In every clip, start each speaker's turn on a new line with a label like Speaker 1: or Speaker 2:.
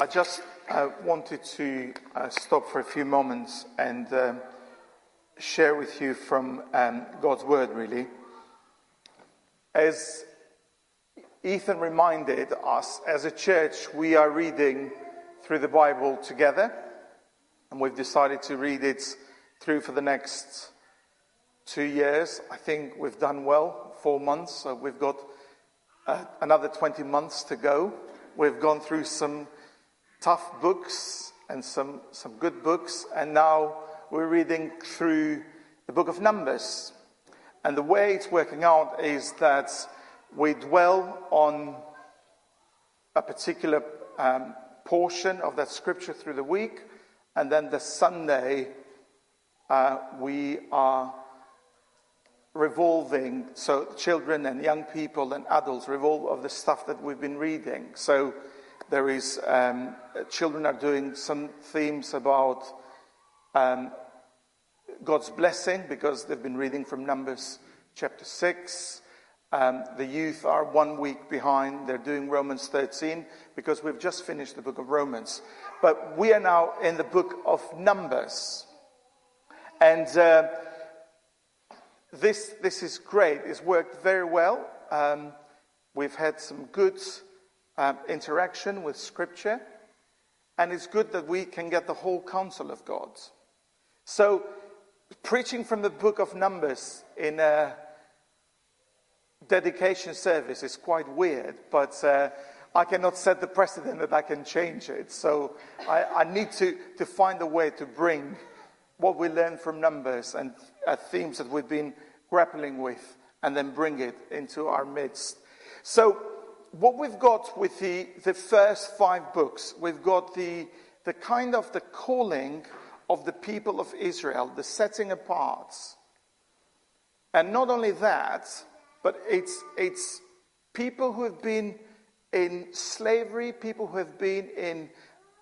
Speaker 1: I just uh, wanted to uh, stop for a few moments and um, share with you from um, God's Word, really. As Ethan reminded us, as a church, we are reading through the Bible together, and we've decided to read it through for the next two years. I think we've done well, four months, so we've got uh, another 20 months to go. We've gone through some tough books and some, some good books, and now we're reading through the book of Numbers. And the way it's working out is that we dwell on a particular um, portion of that scripture through the week, and then the Sunday uh, we are revolving, so children and young people and adults revolve of the stuff that we've been reading. So there is, um, children are doing some themes about um, God's blessing because they've been reading from Numbers chapter 6. Um, the youth are one week behind. They're doing Romans 13 because we've just finished the book of Romans. But we are now in the book of Numbers. And uh, this, this is great. It's worked very well. Um, we've had some good um, interaction with Scripture, and it's good that we can get the whole counsel of God. So, preaching from the book of Numbers in a dedication service is quite weird, but uh, I cannot set the precedent that I can change it. So, I, I need to, to find a way to bring what we learn from Numbers and uh, themes that we've been grappling with and then bring it into our midst. So, what we've got with the, the first five books, we've got the, the kind of the calling of the people of Israel, the setting apart. And not only that, but it's, it's people who have been in slavery, people who have been in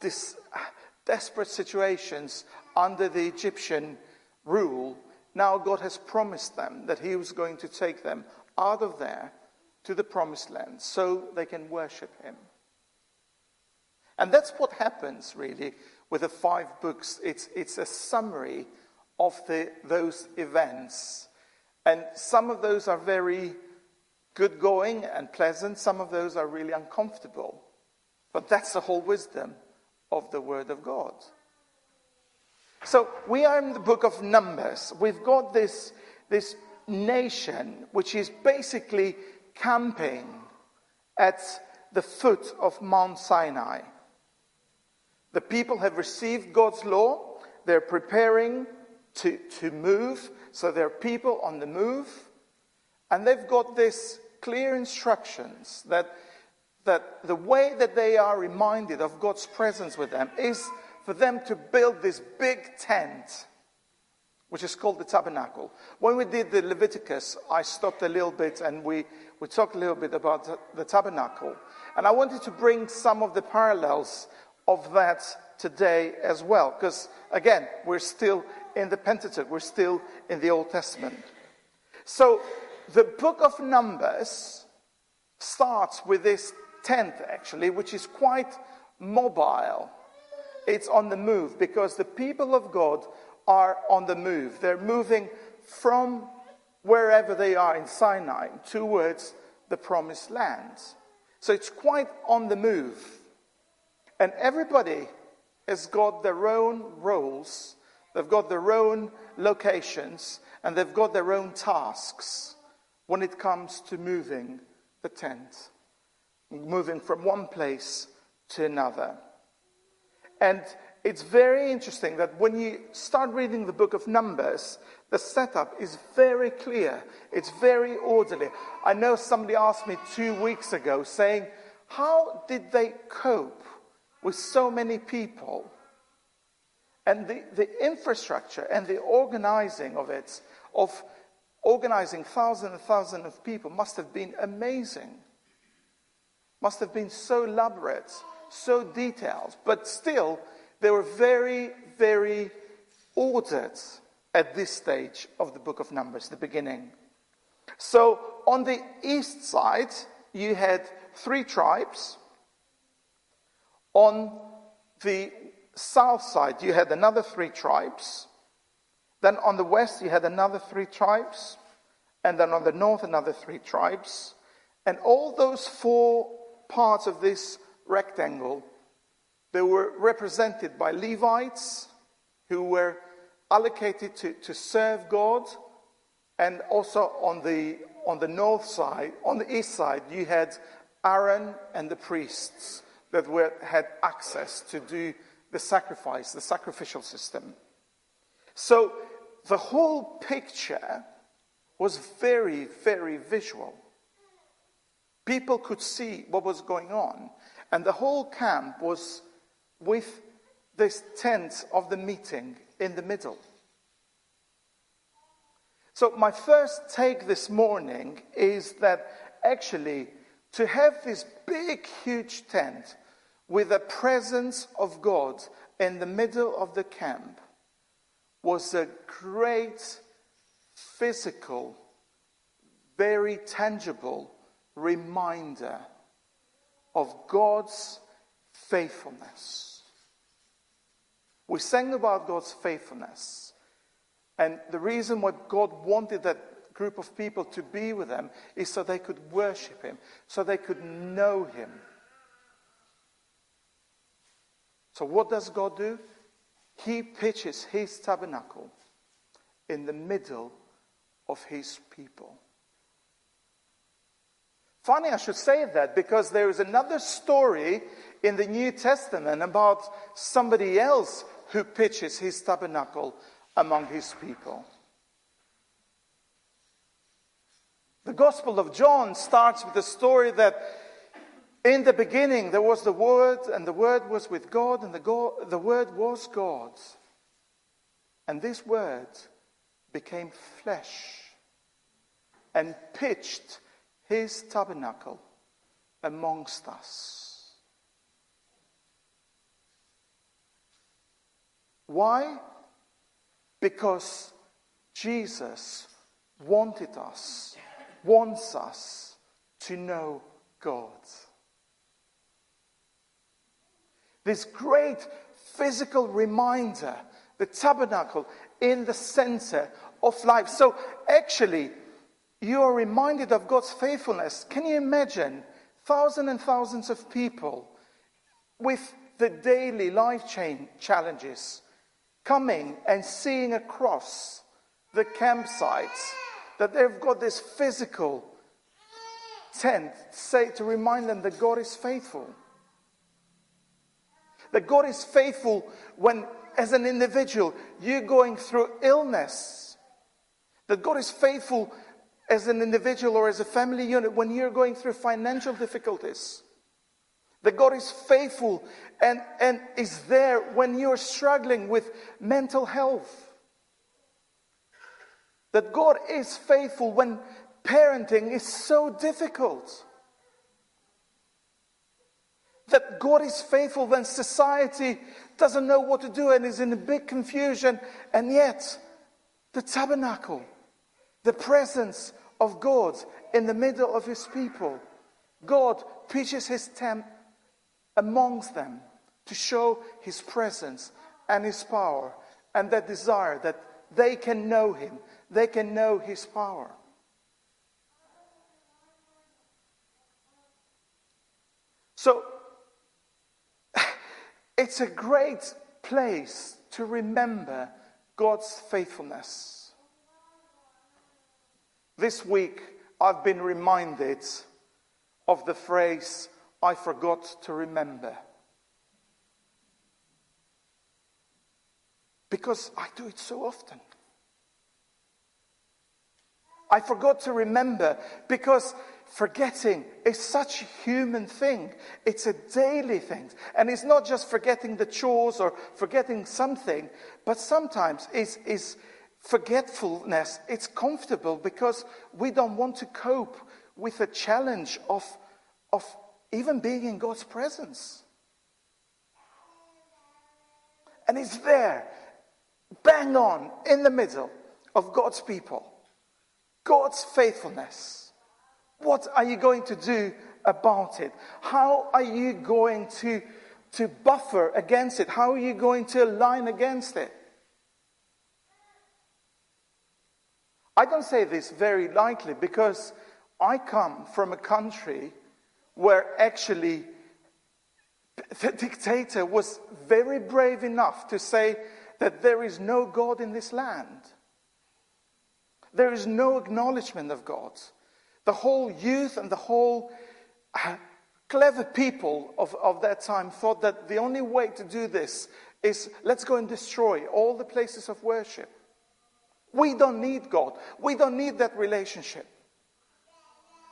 Speaker 1: this uh, desperate situations under the Egyptian rule. Now God has promised them that He was going to take them out of there to the promised land so they can worship him. And that's what happens really with the five books. It's, it's a summary of the, those events. And some of those are very good going and pleasant, some of those are really uncomfortable. But that's the whole wisdom of the Word of God. So we are in the book of Numbers. We've got this, this nation which is basically camping at the foot of Mount Sinai. The people have received God's law, they're preparing to, to move, so there are people on the move, and they've got this clear instructions that, that the way that they are reminded of God's presence with them is for them to build this big tent which is called the tabernacle. When we did the Leviticus, I stopped a little bit and we, we talked a little bit about the, the tabernacle. And I wanted to bring some of the parallels of that today as well, because again, we're still in the Pentateuch, we're still in the Old Testament. So the book of Numbers starts with this tent, actually, which is quite mobile. It's on the move because the people of God are on the move. They're moving from wherever they are in Sinai towards the promised land. So it's quite on the move. And everybody has got their own roles, they've got their own locations, and they've got their own tasks when it comes to moving the tent, moving from one place to another. And it's very interesting that when you start reading the book of Numbers, the setup is very clear. It's very orderly. I know somebody asked me two weeks ago saying, How did they cope with so many people? And the, the infrastructure and the organizing of it, of organizing thousands and thousands of people, must have been amazing. Must have been so elaborate, so detailed. But still, they were very, very ordered at this stage of the book of Numbers, the beginning. So on the east side, you had three tribes. On the south side, you had another three tribes. Then on the west, you had another three tribes. And then on the north, another three tribes. And all those four parts of this rectangle, they were represented by Levites who were allocated to, to serve God. And also on the, on the north side, on the east side, you had Aaron and the priests that were, had access to do the sacrifice, the sacrificial system. So the whole picture was very, very visual. People could see what was going on, and the whole camp was with this tent of the meeting in the middle. So, my first take this morning is that actually, to have this big, huge tent with the presence of God in the middle of the camp was a great physical, very tangible reminder of God's faithfulness. We sang about God's faithfulness. And the reason why God wanted that group of people to be with Him is so they could worship Him, so they could know Him. So, what does God do? He pitches His tabernacle in the middle of His people. Funny, I should say that because there is another story in the New Testament about somebody else who pitches his tabernacle among his people. The Gospel of John starts with the story that in the beginning there was the Word, and the Word was with God, and the, God, the Word was God. And this Word became flesh and pitched his tabernacle amongst us. Why? Because Jesus wanted us, wants us to know God. This great physical reminder, the tabernacle in the center of life. So, actually, you are reminded of God's faithfulness. Can you imagine thousands and thousands of people with the daily life chain challenges coming and seeing across the campsites that they've got this physical tent say to remind them that God is faithful. That God is faithful when, as an individual, you're going through illness. That God is faithful as an individual or as a family unit when you're going through financial difficulties. That God is faithful and, and is there when you're struggling with mental health. That God is faithful when parenting is so difficult. That God is faithful when society doesn't know what to do and is in a big confusion, and yet the tabernacle the presence of God in the middle of his people. God pitches his tent amongst them to show his presence and his power and that desire that they can know him, they can know his power. So, it's a great place to remember God's faithfulness. This week, I've been reminded of the phrase, I forgot to remember. Because I do it so often. I forgot to remember because forgetting is such a human thing. It's a daily thing. And it's not just forgetting the chores or forgetting something, but sometimes it's, it's, forgetfulness, it's comfortable because we don't want to cope with the challenge of, of even being in God's presence. And it's there, bang on, in the middle of God's people. God's faithfulness. What are you going to do about it? How are you going to, to buffer against it? How are you going to align against it? I don't say this very lightly because I come from a country where actually the dictator was very brave enough to say that there is no God in this land. There is no acknowledgement of God. The whole youth and the whole uh, clever people of, of that time thought that the only way to do this is let's go and destroy all the places of worship. We don't need God. We don't need that relationship.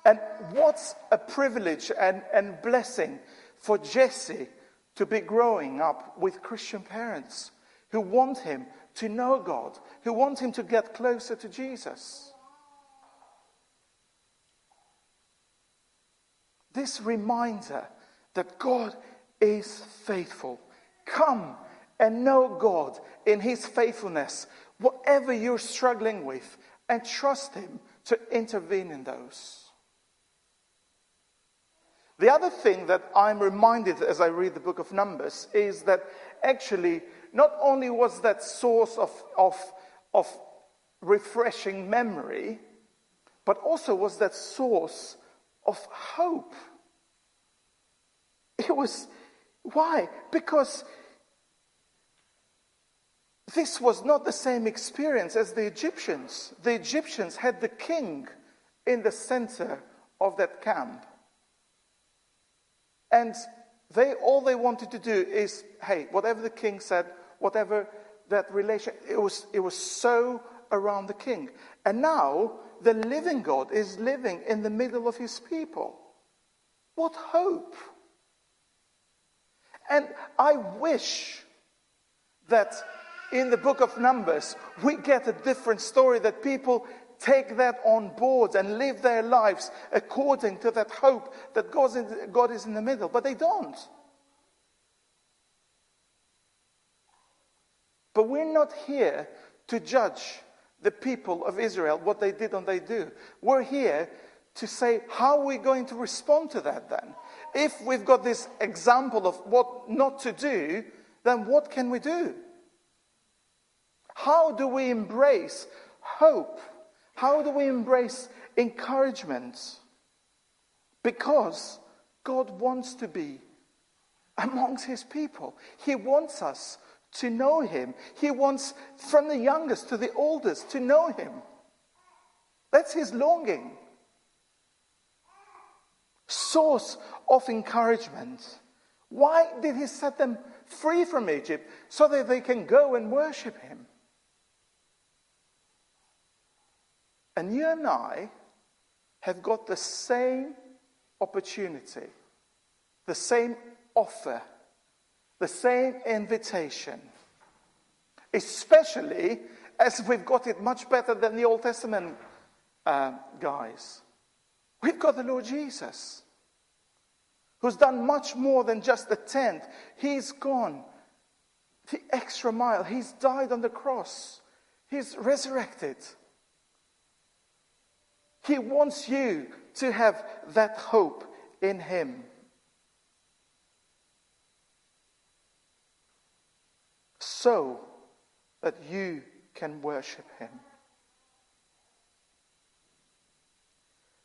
Speaker 1: And what's a privilege and, and blessing for Jesse to be growing up with Christian parents who want him to know God, who want him to get closer to Jesus. This reminder that God is faithful. Come and know God in his faithfulness, whatever you're struggling with, and trust him to intervene in those. The other thing that I'm reminded as I read the book of Numbers is that actually, not only was that source of, of, of refreshing memory, but also was that source of hope. It was, why? Because this was not the same experience as the Egyptians. The Egyptians had the king in the center of that camp. And they all they wanted to do is, hey, whatever the king said, whatever that relation, it was, it was so around the king. And now the living God is living in the middle of his people. What hope! And I wish that in the book of Numbers we get a different story that people take that on board and live their lives according to that hope that God is in the middle. But they don't. But we're not here to judge the people of Israel, what they did and they do. We're here to say, how are we going to respond to that then? If we've got this example of what not to do, then what can we do? How do we embrace hope? How do we embrace encouragement? Because God wants to be amongst his people. He wants us to know him. He wants from the youngest to the oldest to know him. That's his longing. Source of encouragement. Why did he set them free from Egypt? So that they can go and worship him. And you and I have got the same opportunity, the same offer, the same invitation, especially as we've got it much better than the Old Testament uh, guys. We've got the Lord Jesus, who's done much more than just the tent. He's gone the extra mile, He's died on the cross, He's resurrected. He wants you to have that hope in Him. So that you can worship Him.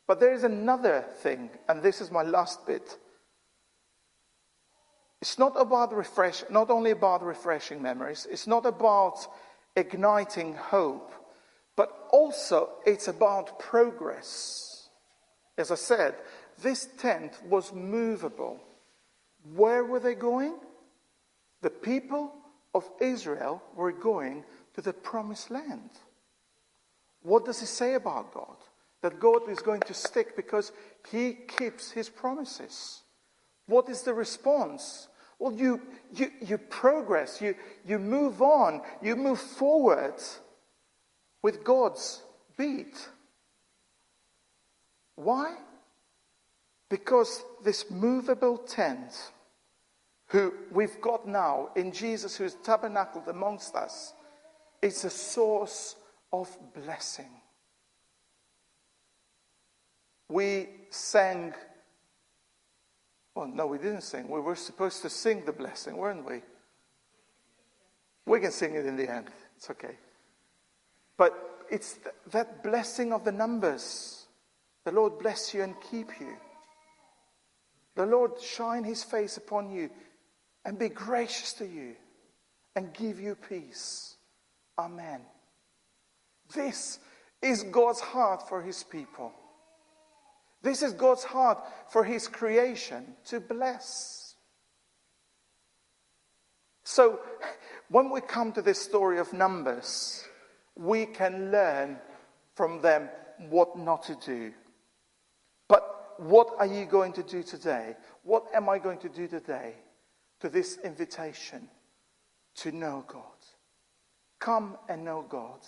Speaker 1: But there is another thing, and this is my last bit. It's not about refresh, not only about refreshing memories, it's not about igniting hope, also it's about progress. As I said, this tent was movable. Where were they going? The people of Israel were going to the promised land. What does it say about God? That God is going to stick because he keeps his promises. What is the response? Well, you, you, you progress, you, you move on, you move forward with God's beat. Why? Because this movable tent, who we've got now in Jesus, who's tabernacled amongst us, is a source of blessing. We sang Well, no, we didn't sing. We were supposed to sing the blessing, weren't we? We can sing it in the end. It's okay. But it's th- that blessing of the numbers. The Lord bless you and keep you. The Lord shine his face upon you and be gracious to you and give you peace. Amen. This is God's heart for his people. This is God's heart for his creation to bless. So, when we come to this story of Numbers, we can learn from them what not to do. But what are you going to do today? What am I going to do today to this invitation to know God? Come and know God.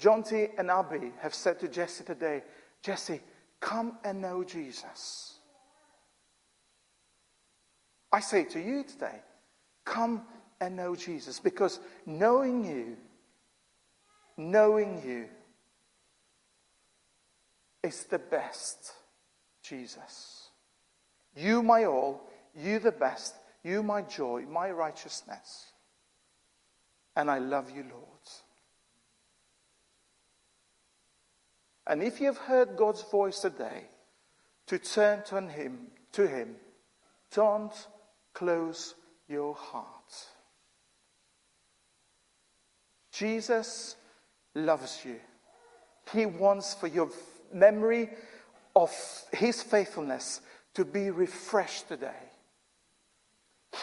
Speaker 1: Jonty and Abby have said to Jesse today, Jesse, come and know Jesus. I say to you today, come and know Jesus because knowing you, knowing you is the best, Jesus. You, my all, you, the best, you, my joy, my righteousness. And I love you, Lord. And if you have heard God's voice today, to turn to him, to him, don't close your heart. Jesus loves you. He wants for your memory of his faithfulness to be refreshed today.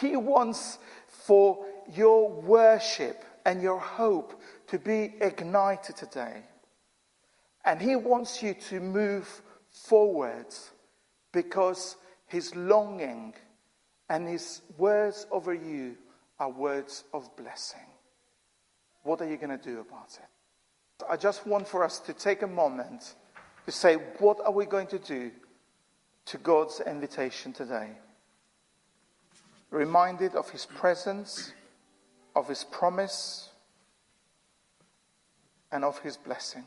Speaker 1: He wants for your worship and your hope to be ignited today. And He wants you to move forward because His longing and His words over you are words of blessing. What are you going to do about it? I just want for us to take a moment to say, what are we going to do to God's invitation today? Reminded of His presence, of His promise, and of His blessing.